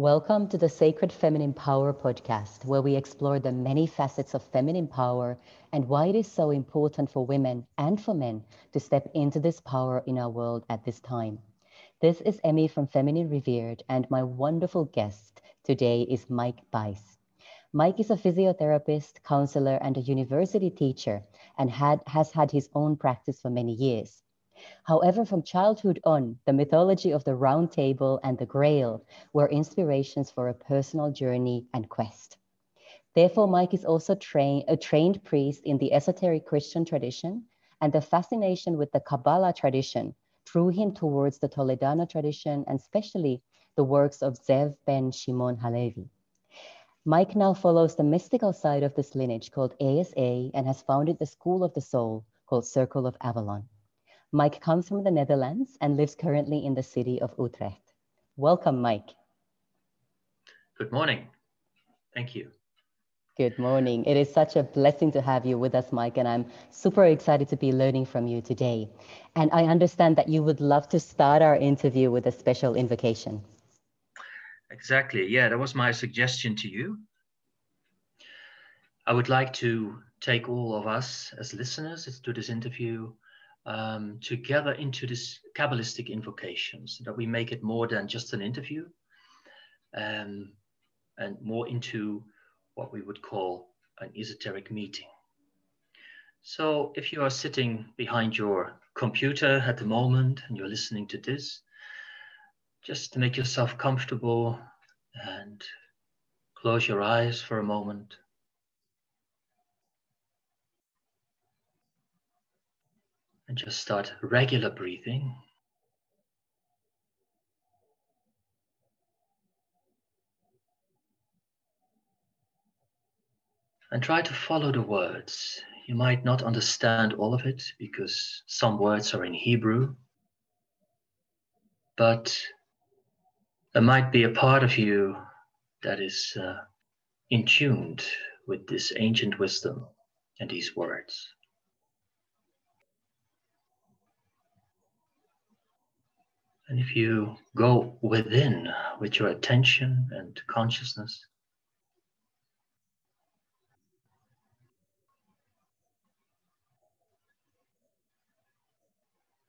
Welcome to the Sacred Feminine Power podcast, where we explore the many facets of feminine power and why it is so important for women and for men to step into this power in our world at this time. This is Emmy from Feminine Revered, and my wonderful guest today is Mike Bice. Mike is a physiotherapist, counselor, and a university teacher, and had, has had his own practice for many years. However, from childhood on, the mythology of the Round Table and the Grail were inspirations for a personal journey and quest. Therefore, Mike is also train, a trained priest in the esoteric Christian tradition, and the fascination with the Kabbalah tradition drew him towards the Toledano tradition and especially the works of Zev ben Shimon Halevi. Mike now follows the mystical side of this lineage called ASA and has founded the School of the Soul called Circle of Avalon. Mike comes from the Netherlands and lives currently in the city of Utrecht. Welcome, Mike. Good morning. Thank you. Good morning. It is such a blessing to have you with us, Mike, and I'm super excited to be learning from you today. And I understand that you would love to start our interview with a special invocation. Exactly. Yeah, that was my suggestion to you. I would like to take all of us as listeners to this interview um, together into this Kabbalistic invocation so that we make it more than just an interview um, and more into what we would call an esoteric meeting. So if you are sitting behind your computer at the moment and you're listening to this, just to make yourself comfortable and close your eyes for a moment. And just start regular breathing. And try to follow the words. You might not understand all of it because some words are in Hebrew, but there might be a part of you that is uh, in tuned with this ancient wisdom and these words. And if you go within with your attention and consciousness,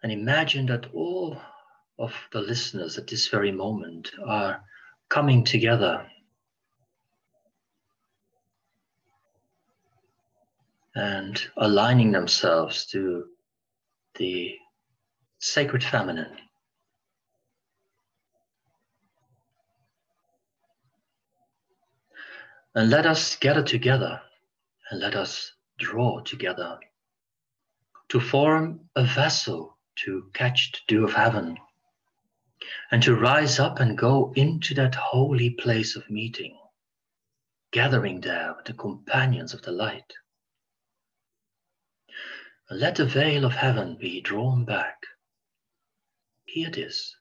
and imagine that all of the listeners at this very moment are coming together and aligning themselves to the sacred feminine. And let us gather together and let us draw together to form a vessel to catch the dew of heaven and to rise up and go into that holy place of meeting, gathering there with the companions of the light. Let the veil of heaven be drawn back. Here it is.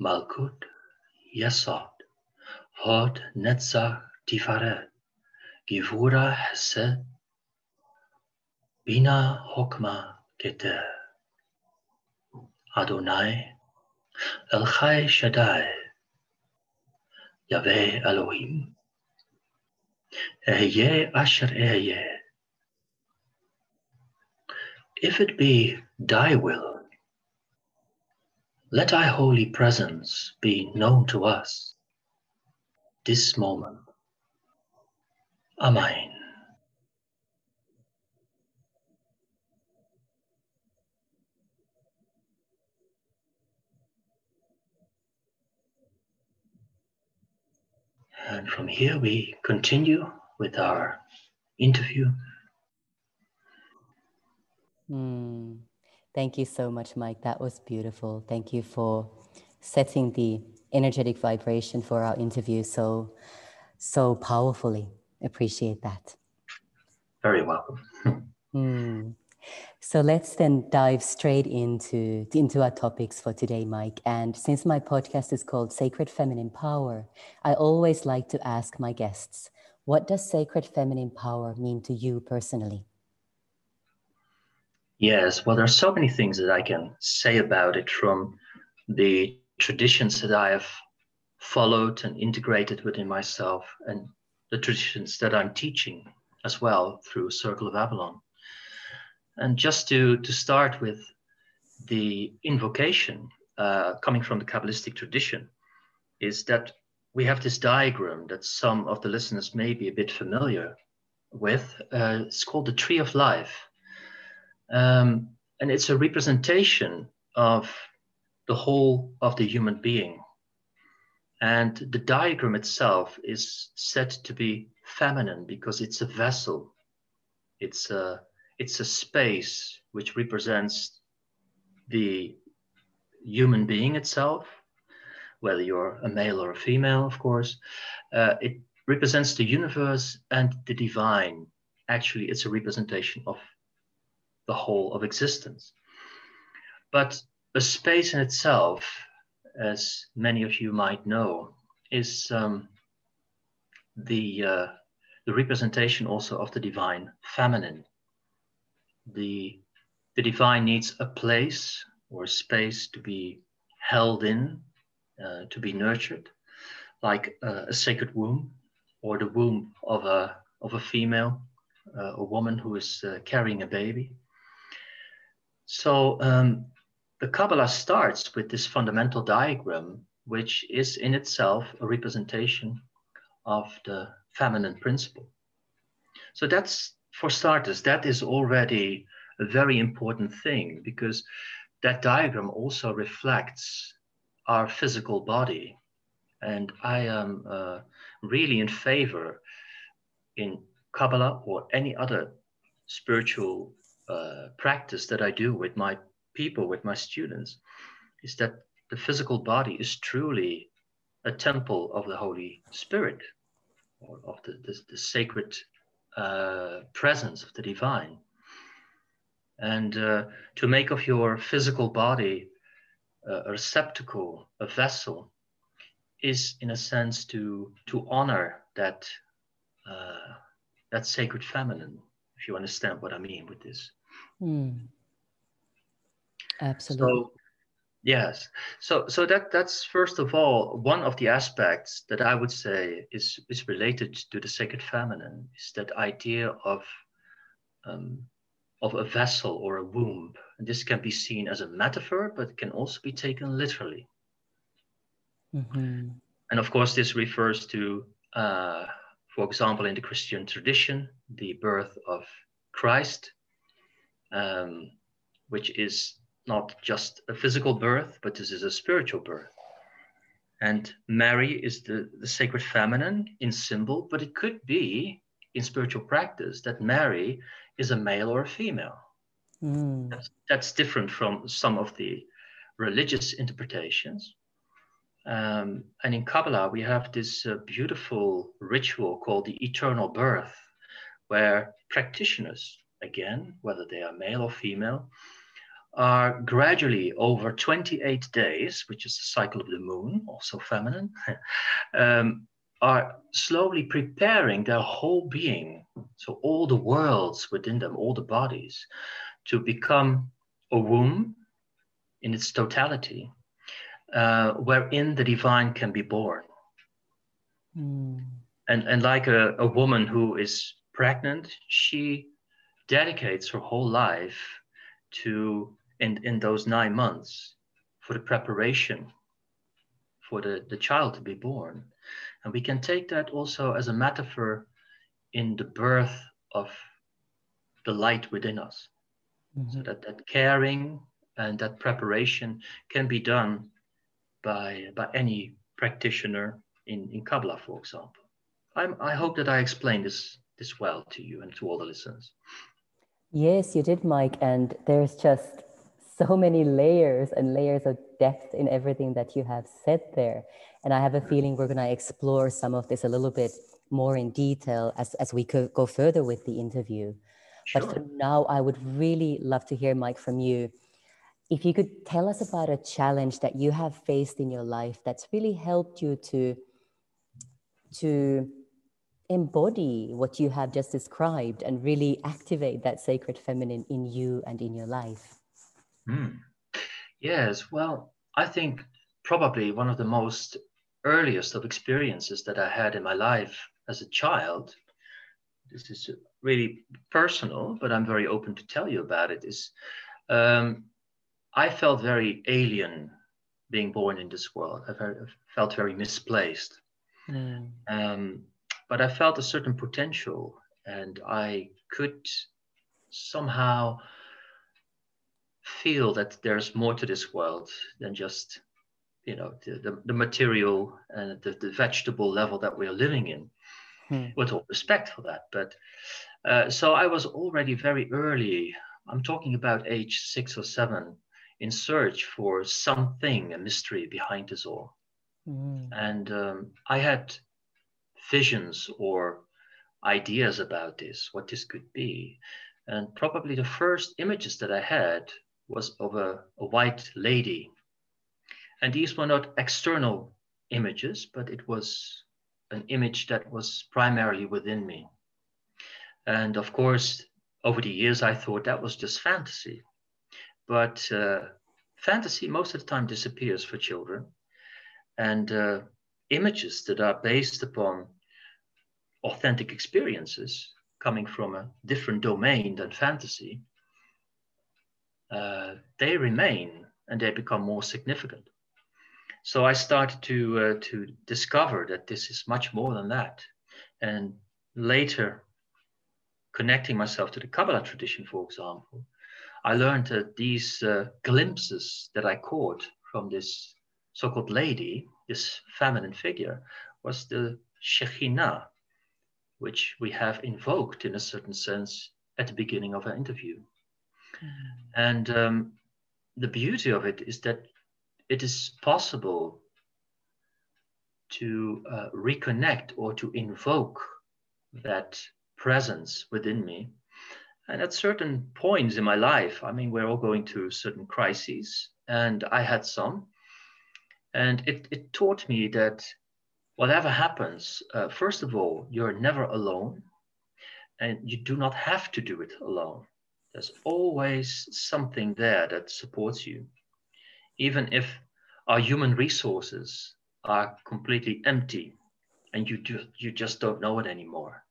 Malkut Yesod Hod Netzach Tifaret, Givura Hesed, Bina Hokma Keter, Adonai, El Chai Shaddai, Yahweh Elohim, Ehyeh Asher Ehyeh. If it be thy will, let thy holy presence be known to us this moment. Amen. And from here we continue with our interview. Mm. Thank you so much, Mike. That was beautiful. Thank you for setting the energetic vibration for our interview so so powerfully. Appreciate that. Very welcome. mm. So let's then dive straight into, into our topics for today, Mike. And since my podcast is called Sacred Feminine Power, I always like to ask my guests, what does sacred feminine power mean to you personally? Yes, well, there are so many things that I can say about it from the traditions that I have followed and integrated within myself and the traditions that I'm teaching as well through Circle of Avalon. And just to, to start with the invocation uh, coming from the Kabbalistic tradition, is that we have this diagram that some of the listeners may be a bit familiar with. Uh, it's called the Tree of Life. Um, and it's a representation of the whole of the human being. And the diagram itself is said to be feminine because it's a vessel. It's a, it's a space which represents the human being itself, whether you're a male or a female, of course. Uh, it represents the universe and the divine. Actually, it's a representation of the whole of existence. But a space in itself, as many of you might know, is um, the, uh, the representation also of the divine feminine. The, the divine needs a place or a space to be held in, uh, to be nurtured, like uh, a sacred womb or the womb of a, of a female, uh, a woman who is uh, carrying a baby. So um, the Kabbalah starts with this fundamental diagram, which is in itself a representation of the feminine principle. So that's, for starters, that is already a very important thing because that diagram also reflects our physical body. And I am uh, really in favor in Kabbalah or any other spiritual uh, practice that I do with my people, with my students, is that the physical body is truly a temple of the Holy Spirit, or of the, the, the sacred uh, presence of the divine. And uh, to make of your physical body a receptacle, a vessel, is in a sense to to honor that uh, that sacred feminine, if you understand what I mean with this. Mm. Absolutely. So, yes. So so that that's first of all one of the aspects that I would say is is related to the sacred feminine is that idea of um, of a vessel or a womb. And this can be seen as a metaphor, but can also be taken literally. Mm-hmm. And of course, this refers to, uh, for example, in the Christian tradition, the birth of Christ, um, which is not just a physical birth, but this is a spiritual birth. And Mary is the, the sacred feminine in symbol, but it could be in spiritual practice that Mary is a male or a female. Mm. That's, that's, different from some of the religious interpretations. Um, and in Kabbalah, we have this uh, beautiful ritual called the eternal birth, where practitioners, again, whether they are male or female, are gradually over 28 days, which is the cycle of the moon, also feminine, um, are slowly preparing their whole being, so all the worlds within them, all the bodies, to become a womb in its totality, uh, wherein the divine can be born. Mm. And, and like a, a woman who is pregnant, she dedicates her whole life to in, in those nine months for the preparation for the, the child to be born. And we can take that also as a metaphor in the birth of the light within us. Mm-hmm. So that, that caring and that preparation can be done by, by any practitioner in, in Kabbalah, for example. I'm, I hope that I explained this, this well to you and to all the listeners. Yes, you did, Mike. And there's just so many layers and layers of depth in everything that you have said there. And I have a feeling we're going to explore some of this a little bit more in detail as, as we could go further with the interview. Sure. But for now, I would really love to hear, Mike, from you. If you could tell us about a challenge that you have faced in your life that's really helped you to, to embody what you have just described and really activate that sacred feminine in you and in your life. Mm. Yes, well, I think probably one of the most earliest of experiences that I had in my life as a child, this is really personal, but I'm very open to tell you about it, is um, I felt very alien being born in this world. I felt very misplaced. Mm. Um, but I felt a certain potential, and I could somehow feel that there's more to this world than just you know the, the, the material and the, the, vegetable level that we're living in hmm. with all respect for that but uh, so i was already very early i'm talking about age six or seven in search for something a mystery behind this all mm. and um, i had visions or ideas about this what this could be and probably the first images that i had was of a, a white lady. And these were not external images, but it was an image that was primarily within me. And of course, over the years, I thought that was just fantasy. But uh, fantasy most of the time disappears for children. And uh, images that are based upon authentic experiences coming from a different domain than fantasy uh, they remain and they become more significant. So I started to uh, to discover that this is much more than that, and later, connecting myself to the Kabbalah tradition, for example, I learned that these uh, glimpses that I caught from this so-called lady, this feminine figure, was the Shekhinah, which we have invoked in a certain sense at the beginning of our interview. And um, the beauty of it is that it is possible to uh, reconnect or to invoke that presence within me. And at certain points in my life, I mean, we're all going through certain crises, and I had some. And it, it taught me that whatever happens, uh, first of all, you're never alone, and you do not have to do it alone. There's always something there that supports you. Even if our human resources are completely empty and you, do, you just don't know it anymore.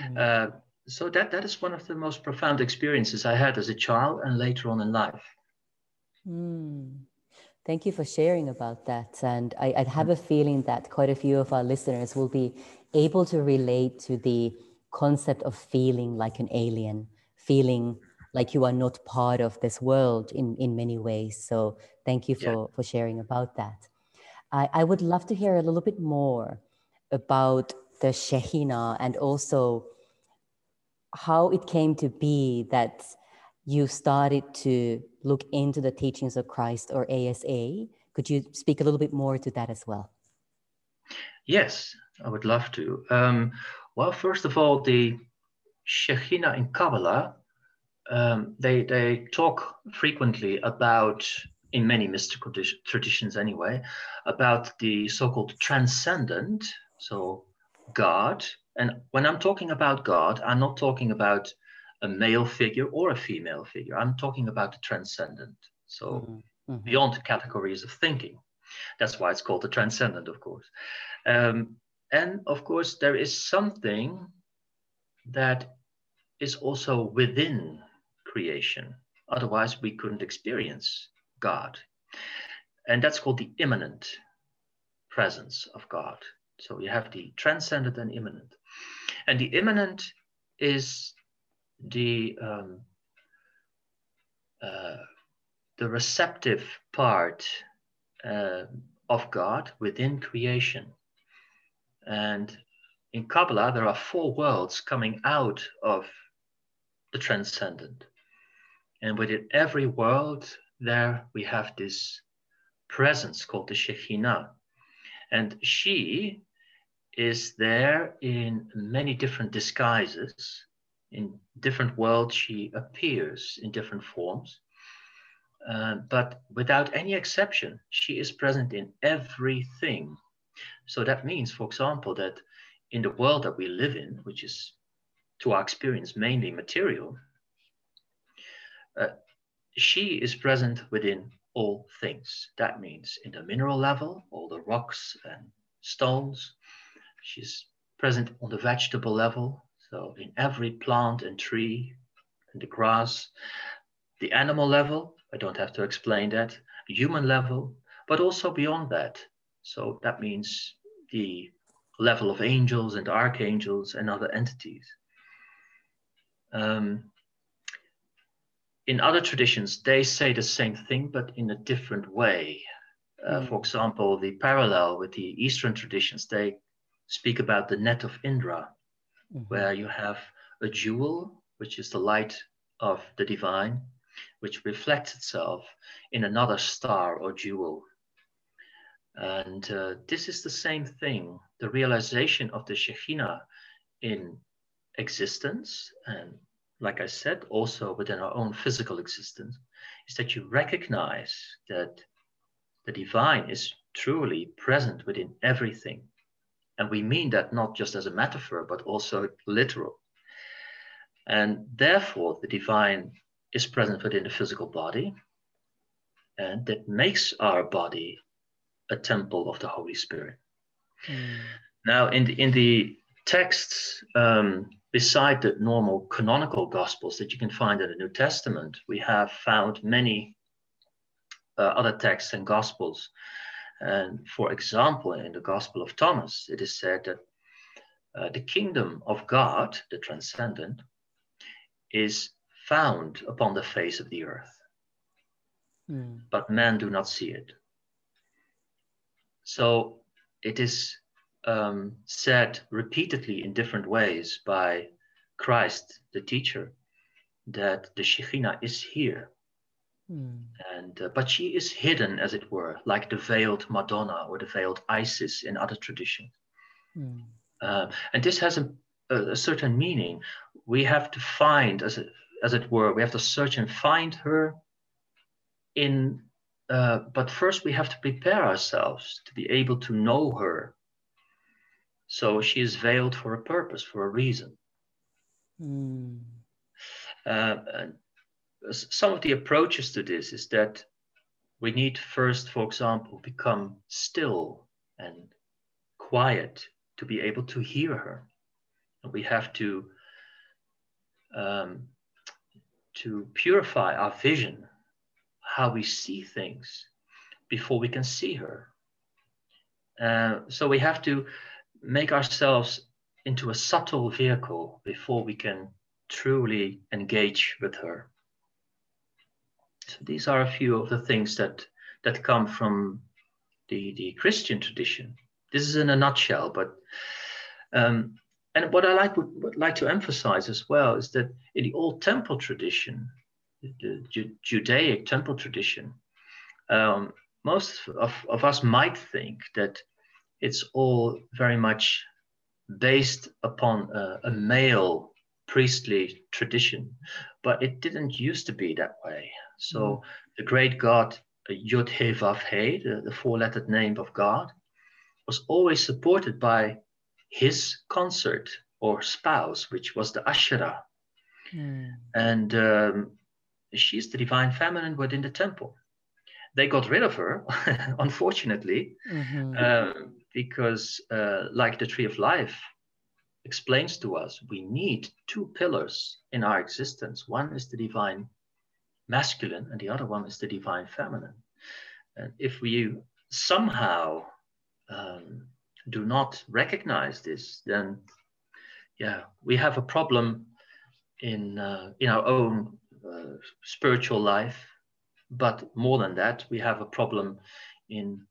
Mm. Uh, so that, that is one of the most profound experiences I had as a child and later on in life. Mm. Thank you for sharing about that. And I, I, have a feeling that quite a few of our listeners will be able to relate to the concept of feeling like an alien feeling like you are not part of this world in, in many ways. So thank you for, yeah. for sharing about that. I, I would love to hear a little bit more about the Shekhinah and also how it came to be that you started to look into the teachings of Christ or ASA. Could you speak a little bit more to that as well? Yes, I would love to. Um, well, first of all, the Shekhinah in Kabbalah, um, they, they talk frequently about, in many mystical traditions anyway, about the so called transcendent, so God. And when I'm talking about God, I'm not talking about a male figure or a female figure. I'm talking about the transcendent. So mm-hmm. mm-hmm. beyond the categories of thinking. That's why it's called the transcendent, of course. Um, and of course, there is something that is also within creation. Otherwise, we couldn't experience God. And that's called the immanent presence of God. So you have the transcendent and immanent. And the immanent is the um, uh, the receptive part uh, of God within creation. And in Kabbalah, there are four worlds coming out of the transcendent. And within every world, there we have this presence called the Shekhinah. And she is there in many different disguises. In different worlds, she appears in different forms. Uh, but without any exception, she is present in everything. So that means, for example, that in the world that we live in, which is to our experience mainly material, uh, she is present within all things. That means in the mineral level, all the rocks and stones. She's present on the vegetable level, so in every plant and tree and the grass. The animal level, I don't have to explain that. Human level, but also beyond that. So that means the level of angels and archangels and other entities. Um, in other traditions, they say the same thing, but in a different way. Uh, mm. For example, the parallel with the Eastern traditions, they speak about the net of Indra, mm-hmm. where you have a jewel, which is the light of the divine, which reflects itself in another star or jewel. And uh, this is the same thing the realization of the Shekhinah in existence and like I said, also within our own physical existence, is that you recognize that the divine is truly present within everything. And we mean that not just as a metaphor, but also literal. And therefore, the divine is present within the physical body, and that makes our body a temple of the Holy Spirit. Mm. Now, in the, in the texts um, beside the normal canonical gospels that you can find in the New Testament, we have found many uh, other texts and gospels. And for example, in the Gospel of Thomas, it is said that uh, the kingdom of God, the transcendent, is found upon the face of the earth. Mm. But men do not see it. So it is um, said repeatedly in different ways by Christ, the teacher, that the Shekhinah is here. Mm. And, uh, but she is hidden, as it were, like the veiled Madonna or the veiled Isis in other traditions. Uh, and this has a, a, a, certain meaning. We have to find, as it, as it were, we have to search and find her in, uh, but first we have to prepare ourselves to be able to know her so she is veiled for a purpose, for a reason. Mm. Uh, some of the approaches to this is that we need first, for example, become still and quiet to be able to hear her. And we have to um, to purify our vision, how we see things, before we can see her. Uh, so we have to make ourselves into a subtle vehicle before we can truly engage with her. So these are a few of the things that that come from the, the Christian tradition. This is in a nutshell, but um, and what I like would, would, like to emphasize as well is that in the old temple tradition, the Ju- Judaic temple tradition, um, most of, of us might think that it's all very much based upon a, a male priestly tradition, but it didn't used to be that way. So mm. the great god Yud He Vav He, the, the four-lettered name of God, was always supported by his consort or spouse, which was the Asherah. Mm. And um, she's the divine feminine within the temple. They got rid of her, unfortunately, mm-hmm. uh, because, uh, like the tree of life explains to us, we need two pillars in our existence. One is the divine masculine, and the other one is the divine feminine. And if we somehow um, do not recognize this, then yeah, we have a problem in uh, in our own spiritual life. But more than that, we have a problem in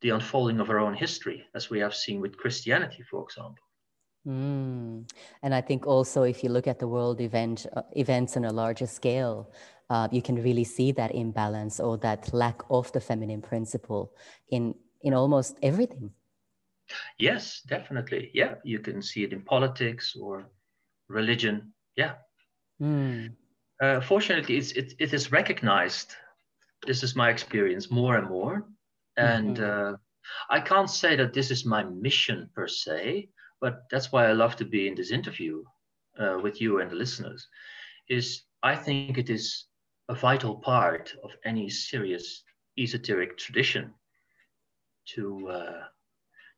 the unfolding of our own history, as we have seen with Christianity, for example. Mm. And I think also, if you look at the world event uh, events on a larger scale, uh, you can really see that imbalance or that lack of the feminine principle in in almost everything. Yes, definitely. Yeah, you can see it in politics or religion. Yeah. Mm. Uh, fortunately, it's, it, it is recognized. This is my experience more and more and mm-hmm. uh, I can't say that this is my mission per se, but that's why I love to be in this interview uh, with you and the listeners. Is I think it is a vital part of any serious esoteric tradition to uh,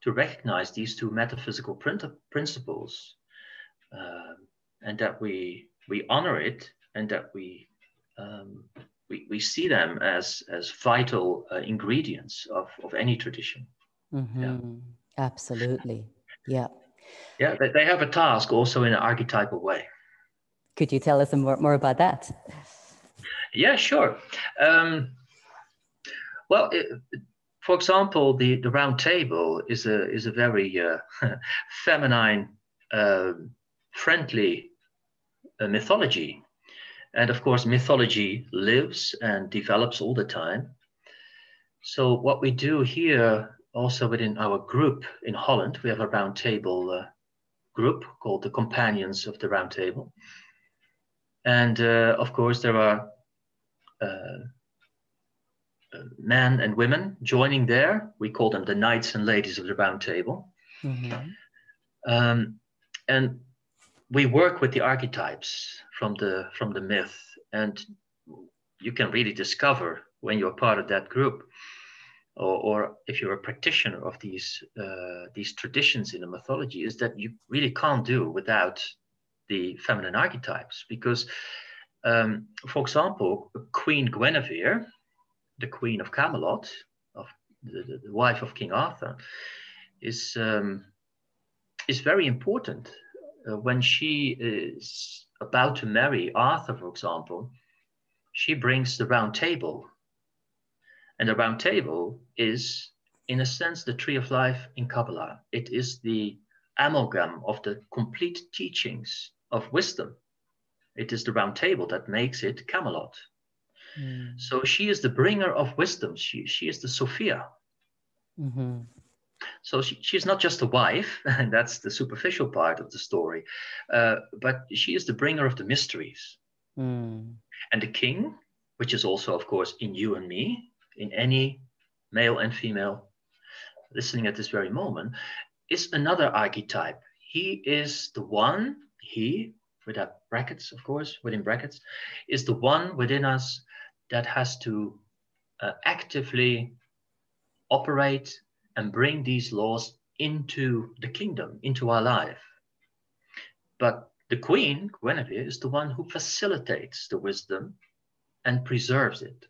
to recognize these two metaphysical principles uh, and that we we honor it and that we um, we, we see them as as vital uh, ingredients of, of any tradition. Mm-hmm. yeah. absolutely. Yeah. Yeah they, they have a task also in an archetypal way. Could you tell us more, more about that? Yeah sure. Um, well it, for example, the, the round table is a is a very uh, feminine, uh, friendly uh, mythology, and of course, mythology lives and develops all the time. So what we do here, also within our group in Holland, we have a round table uh, group called the Companions of the Round Table, and uh, of course there are uh, men and women joining there. We call them the knights and ladies of the round table. Mm-hmm. Um, and we work with the archetypes from the from the myth, and you can really discover when you're part of that group, or, or if you're a practitioner of these uh, these traditions in the mythology, is that you really can't do without the feminine archetypes because. Um, for example, Queen Guinevere, the Queen of Camelot, of the, the, wife of King Arthur, is um, is very important. Uh, when she is about to marry Arthur, for example, she brings the round table. And the round table is, in a sense, the tree of life in Kabbalah. It is the amalgam of the complete teachings of wisdom. It is the round table that makes it Camelot. Mm. So she is the bringer of wisdom. She, she is the Sophia. Mm-hmm. So she, she's not just a wife, and that's the superficial part of the story, uh, but she is the bringer of the mysteries. Mm. And the king, which is also, of course, in you and me, in any male and female listening at this very moment, is another archetype. He is the one, he, without brackets, of course, within brackets, is the one within us that has to uh, actively operate and bring these laws into the kingdom, into our life. But the queen, Guinevere, is the one who facilitates the wisdom and preserves it.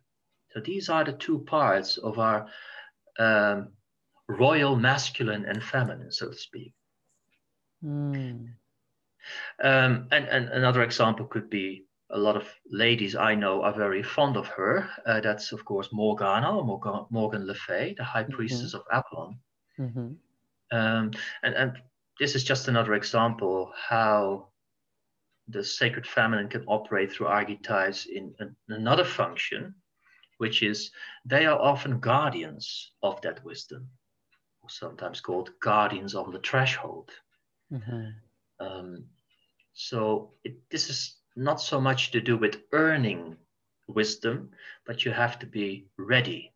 So these are the two parts of our um, royal masculine and feminine, so to speak. Mm. Um, and, and another example could be a lot of ladies I know are very fond of her. Uh, that's of course Morgana or Morgan, Morgan Le Fay, the High mm-hmm. Priestess of Avalon. Mm-hmm. Um, and and this is just another example how the sacred feminine can operate through archetypes in, in another function, which is they are often guardians of that wisdom, sometimes called guardians on the threshold. Mm-hmm. Um, so it, this is not so much to do with earning wisdom, but you have to be ready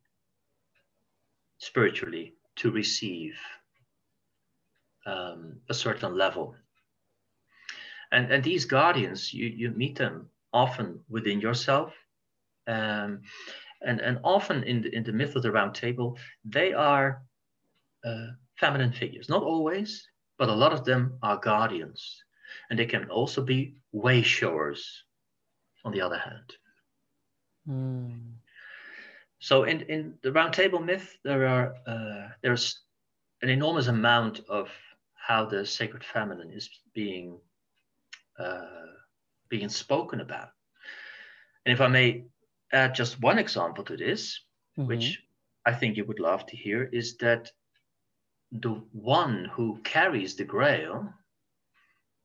spiritually to receive um, a certain level. And, and these guardians, you, you meet them often within yourself. Um, and, and often in the, in the myth of the round table, they are uh, feminine figures. Not always, but a lot of them are guardians and they can also be way showers on the other hand. Mm. So in, in the round table myth, there are uh, there's an enormous amount of how the sacred feminine is being uh, being spoken about. And if I may add just one example to this, mm-hmm. which I think you would love to hear, is that the one who carries the grail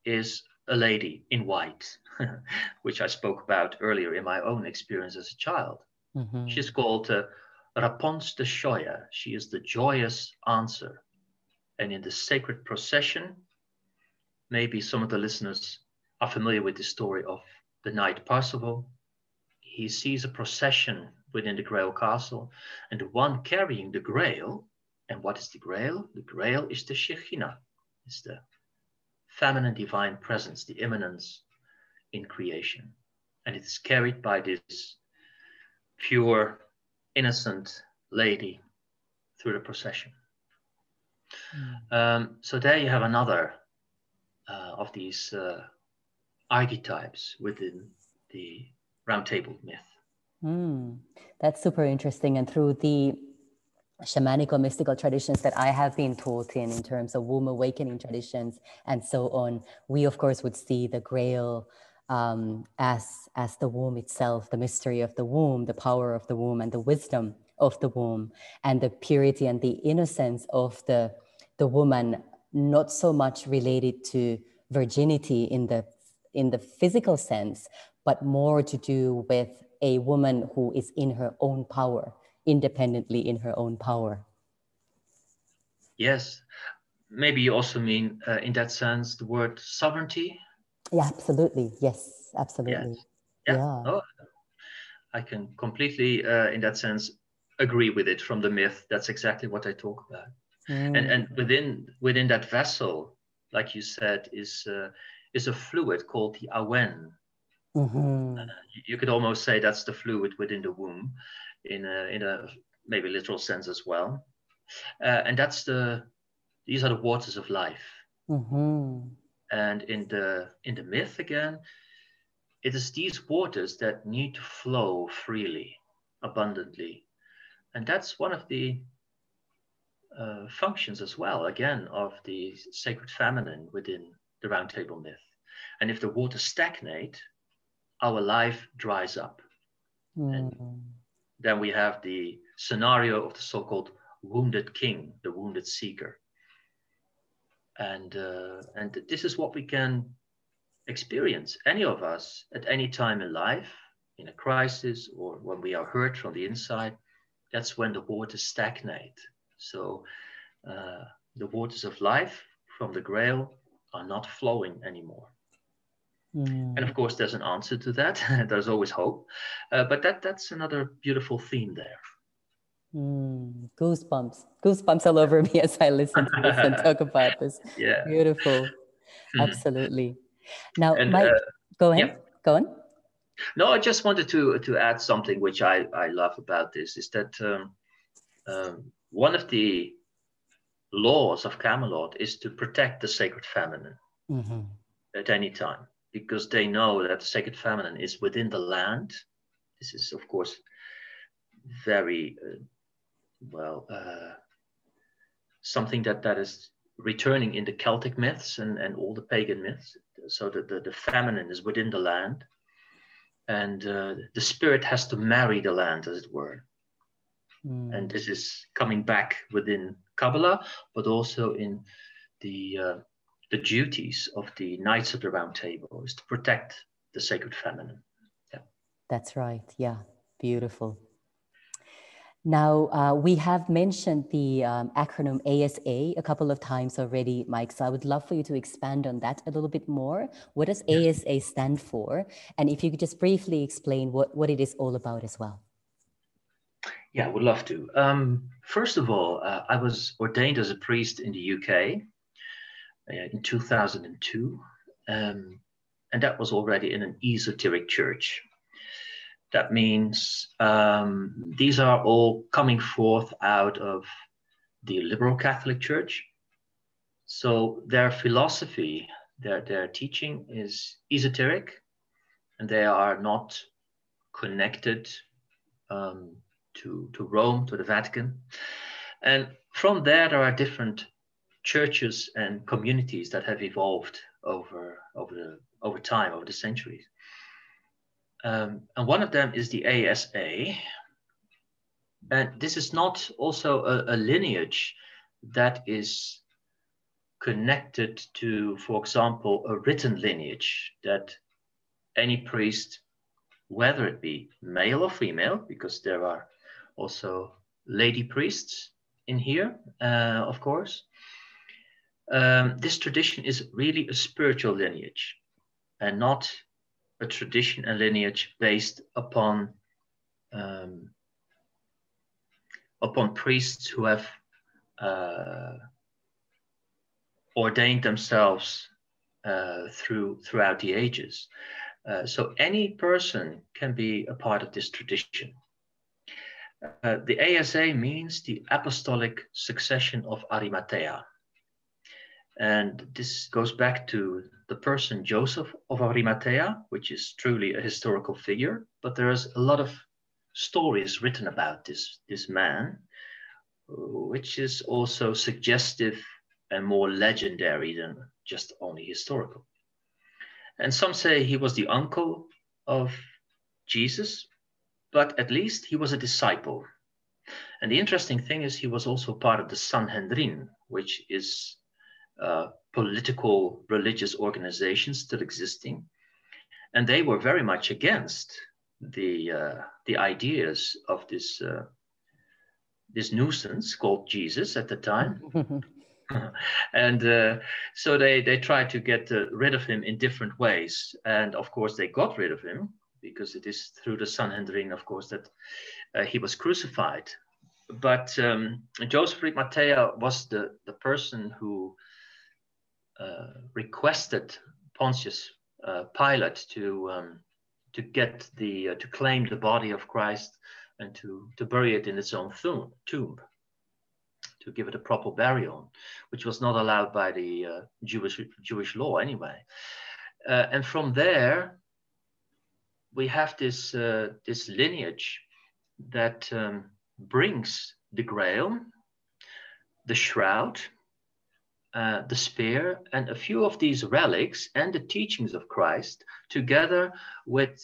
is a lady in white, which I spoke about earlier in my own experience as a child. Mm-hmm. She's called uh, Repanse de Schoye. She is the joyous answer. And in the sacred procession, maybe some of the listeners are familiar with the story of the knight Parsifal. He sees a procession within the Grail Castle, and the one carrying the Grail. And what is the Grail? The Grail is the Shekhinah, it's the feminine divine presence, the immanence in creation. And it is carried by this pure innocent lady through the procession. Mm. Um, so there you have another uh, of these uh, archetypes within the round table myth. Mm. That's super interesting. And through the shamanic or mystical traditions that I have been taught in, in terms of womb awakening traditions and so on, we of course would see the grail um, as, as the womb itself, the mystery of the womb, the power of the womb, and the wisdom of the womb, and the purity and the innocence of the, the woman, not so much related to virginity in the, in the physical sense, but more to do with a woman who is in her own power, independently in her own power. Yes, maybe you also mean uh, in that sense the word sovereignty yeah, absolutely. Yes, absolutely. Yes. Yeah. yeah. Oh, I can completely, uh, in that sense, agree with it from the myth. That's exactly what I talk about. Mm. And and within within that vessel, like you said, is uh, is a fluid called the awen. Mm-hmm. Uh, you could almost say that's the fluid within the womb, in a in a maybe literal sense as well. Uh, and that's the these are the waters of life. Mm-hmm. And in the in the myth again, it is these waters that need to flow freely, abundantly. And that's one of the uh, functions as well, again, of the sacred feminine within the round table myth. And if the waters stagnate, our life dries up. Mm. And then we have the scenario of the so called wounded king, the wounded seeker. And uh, and this is what we can experience any of us at any time in life in a crisis or when we are hurt from the inside that's when the waters stagnate. So uh, the waters of life from the grail are not flowing anymore mm. and of course there's an answer to that there's always hope uh, but that that's another beautiful theme there Mm, goosebumps, goosebumps all over me as I listen to this and talk about this. Yeah, beautiful, mm. absolutely. Now, and, Mike, uh, go ahead. Yeah. Go on. No, I just wanted to to add something which I I love about this is that um, um, one of the laws of Camelot is to protect the sacred feminine mm-hmm. at any time because they know that the sacred feminine is within the land. This is, of course, very uh, well, uh, something that, that is returning in the Celtic myths and, and all the pagan myths. So that the, the feminine is within the land, and uh, the spirit has to marry the land, as it were. Mm. And this is coming back within Kabbalah, but also in the uh, the duties of the Knights of the Round Table is to protect the sacred feminine. Yeah. That's right. Yeah. Beautiful. Now, uh, we have mentioned the um, acronym ASA a couple of times already, Mike. So I would love for you to expand on that a little bit more. What does ASA stand for? And if you could just briefly explain what, what it is all about as well. Yeah, I would love to. Um, first of all, uh, I was ordained as a priest in the UK in 2002. Um, and that was already in an esoteric church. That means um, these are all coming forth out of the liberal Catholic Church. So their philosophy, their, their teaching is esoteric, and they are not connected um, to, to Rome, to the Vatican. And from there, there are different churches and communities that have evolved over, over, the, over time, over the centuries. Um, and one of them is the ASA. And this is not also a, a lineage that is connected to, for example, a written lineage that any priest, whether it be male or female, because there are also lady priests in here, uh, of course. Um, this tradition is really a spiritual lineage and not a tradition and lineage based upon um, upon priests who have uh, ordained themselves uh, through throughout the ages. Uh, so any person can be a part of this tradition. Uh, the ASA means the Apostolic Succession of Arimathea. And this goes back to the person Joseph of Arimathea, which is truly a historical figure, but there's a lot of stories written about this, this man, which is also suggestive and more legendary than just only historical. And some say he was the uncle of Jesus, but at least he was a disciple. And the interesting thing is, he was also part of the Sanhedrin, which is uh, political religious organizations still existing. And they were very much against the, uh, the ideas of this, uh, this nuisance called Jesus at the time. and uh, so they, they tried to get uh, rid of him in different ways. And of course, they got rid of him because it is through the Sanhedrin, of course, that uh, he was crucified. But um, Joseph Arimathea was the, the person who requested Pontius uh, Pilate to um, to get the uh, to claim the body of Christ and to to bury it in its own tomb, tomb to give it a proper burial, which was not allowed by the uh, Jewish Jewish law anyway. Uh, and from there, we have this uh, this lineage that um, brings the Grail, the shroud, uh, the spear, and a few of these relics and the teachings of Christ, together with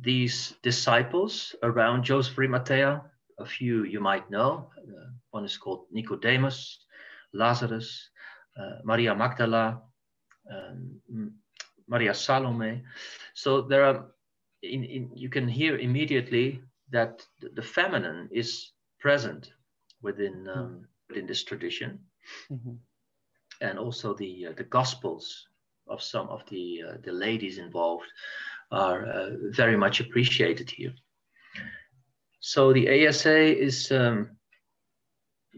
these disciples around Joseph Arimathea. A few you might know. Uh, one is called Nicodemus, Lazarus, uh, Maria Magdala, um, Maria Salome. So there are, in, in, you can hear immediately that the, feminine is present within um, within this tradition, mm-hmm. and also the uh, the gospels of some of the uh, the ladies involved are uh, very much appreciated here. So the ASA is um,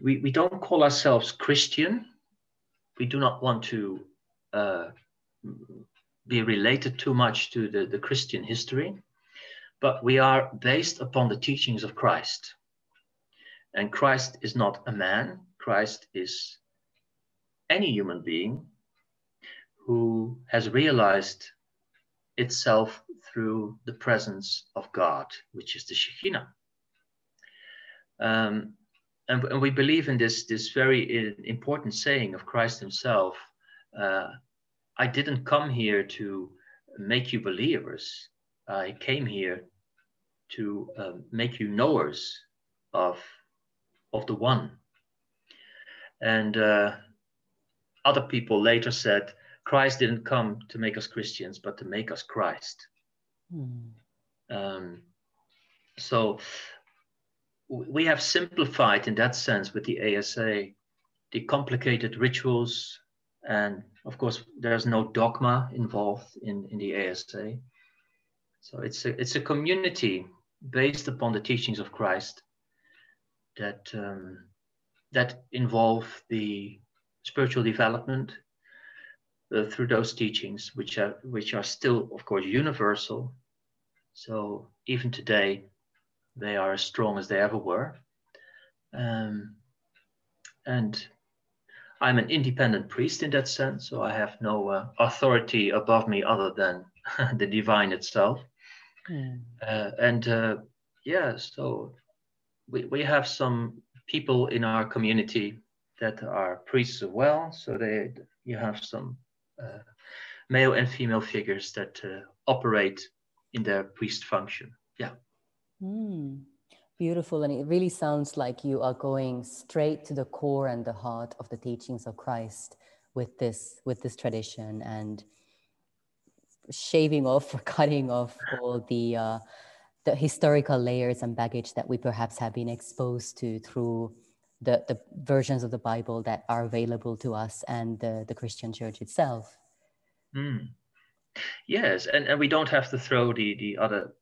we we don't call ourselves Christian. We do not want to uh, be related too much to the, the Christian history, but we are based upon the teachings of Christ. And Christ is not a man, Christ is any human being who has realized itself through the presence of God, which is the Shekhinah. Um, and, and, we believe in this, this very important saying of Christ himself uh, I didn't come here to make you believers. I came here to uh, make you knowers of, of the one. And uh, other people later said, Christ didn't come to make us Christians, but to make us Christ. Mm. Um, so we have simplified in that sense with the ASA the complicated rituals and of course, there's no dogma involved in, in the ASA. So it's a, it's a community based upon the teachings of Christ that, um, that involve the spiritual development uh, through those teachings, which are, which are still, of course, universal. So even today, they are as strong as they ever were. Um, and I'm an independent priest in that sense, so I have no uh, authority above me other than the divine itself. Mm. Uh, and uh, yeah, so we, we have some people in our community that are priests as well. So they you have some uh, male and female figures that uh, operate in their priest function. Yeah. Mm. Beautiful. And it really sounds like you are going straight to the core and the heart of the teachings of Christ with this, with this tradition and shaving off or cutting off all the, uh, the historical layers and baggage that we perhaps have been exposed to through the, the versions of the Bible that are available to us and the, the Christian church itself. Mm. Yes, and, and we don't have to throw the, the other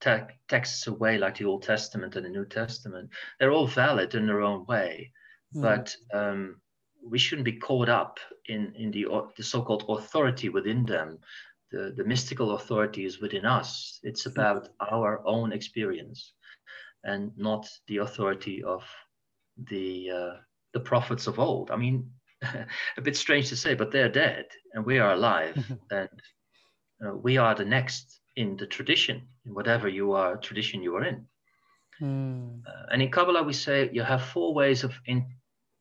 te- texts away like the Old Testament and the New Testament. They're all valid in their own way, mm. but um, we shouldn't be caught up in, in the, the so-called authority within them. The, the mystical authority is within us. It's hmm. about our own experience. and not the authority of the uh, the prophets of old. I mean, a bit strange to say, but they're dead and we are alive, and uh, we are the next in the tradition, in whatever you are tradition you are in. Mm. Uh, and in Kabbalah, we say you have four ways of in,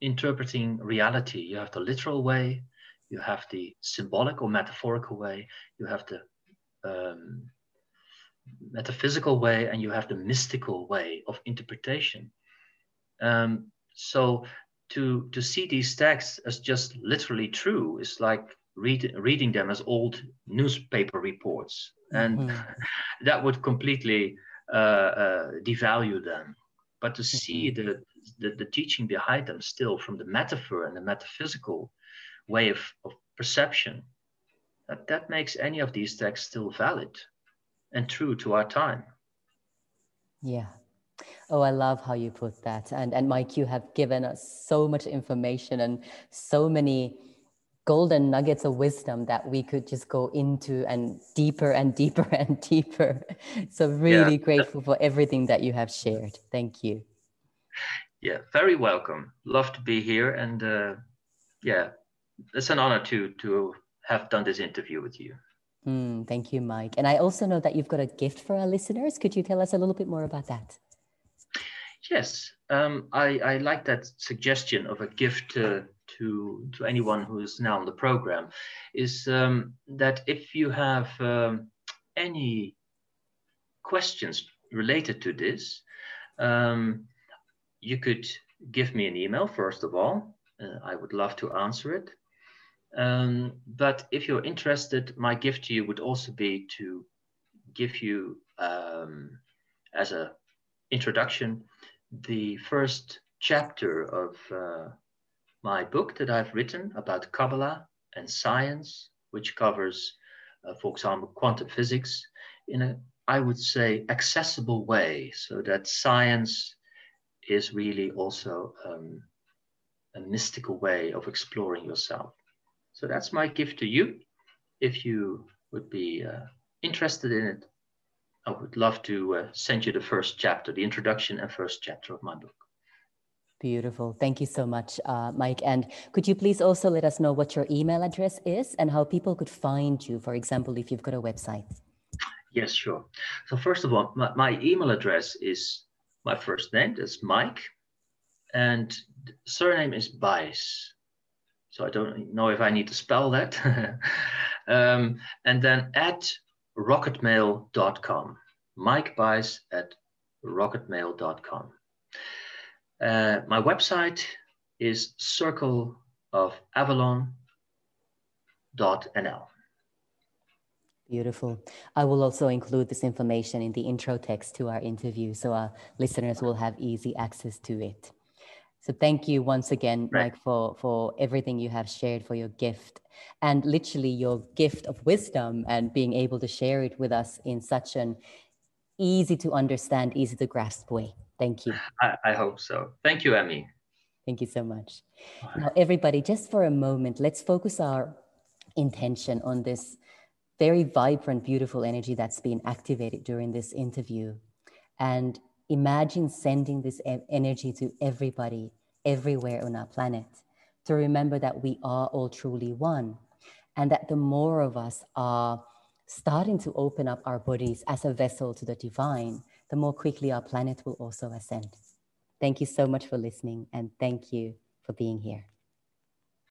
interpreting reality. You have the literal way, you have the symbolic or metaphorical way, you have the um, metaphysical way, and you have the mystical way of interpretation. Um, so to to see these texts as just literally true is like read, reading them as old newspaper reports, and mm-hmm. that would completely uh, uh, devalue them. But to see mm-hmm. the, the, the teaching behind them still from the metaphor and the metaphysical way of, of perception, that, that makes any of these texts still valid and true to our time. Yeah. Oh, I love how you put that. And and Mike, you have given us so much information and so many golden nuggets of wisdom that we could just go into and deeper and deeper and deeper. So really yeah. grateful for everything that you have shared. Thank you. Yeah, very welcome. Love to be here, and uh, yeah, it's an honor to to have done this interview with you. Mm, thank you, Mike. And I also know that you've got a gift for our listeners. Could you tell us a little bit more about that? Yes, um, I, I like that suggestion of a gift to, to, to anyone who is now on the program. Is um, that if you have um, any questions related to this, um, you could give me an email first of all. Uh, I would love to answer it. Um, but if you're interested, my gift to you would also be to give you, um, as an introduction, the first chapter of uh, my book that I've written about Kabbalah and science, which covers, uh, for example, quantum physics in a, I would say, accessible way, so that science is really also um, a mystical way of exploring yourself. So that's my gift to you. If you would be uh, interested in it, I would love to uh, send you the first chapter, the introduction and first chapter of my book. Beautiful. Thank you so much, uh, Mike. And could you please also let us know what your email address is and how people could find you, for example, if you've got a website? Yes, sure. So, first of all, my, my email address is my first name, that's Mike, and surname is Bijs. So I don't know if I need to spell that. um, and then at rocketmail.com. Mike Bijs at rocketmail.com. Uh, my website is circleofavalon.nl. Beautiful. I will also include this information in the intro text to our interview so our listeners will have easy access to it. So thank you once again, right. Mike, for, for everything you have shared, for your gift and literally your gift of wisdom and being able to share it with us in such an easy to understand, easy to grasp way. Thank you. I, I hope so. Thank you, Emmy. Thank you so much. Now, everybody, just for a moment, let's focus our intention on this very vibrant, beautiful energy that's been activated during this interview. And Imagine sending this energy to everybody, everywhere on our planet, to remember that we are all truly one, and that the more of us are starting to open up our bodies as a vessel to the divine, the more quickly our planet will also ascend. Thank you so much for listening, and thank you for being here.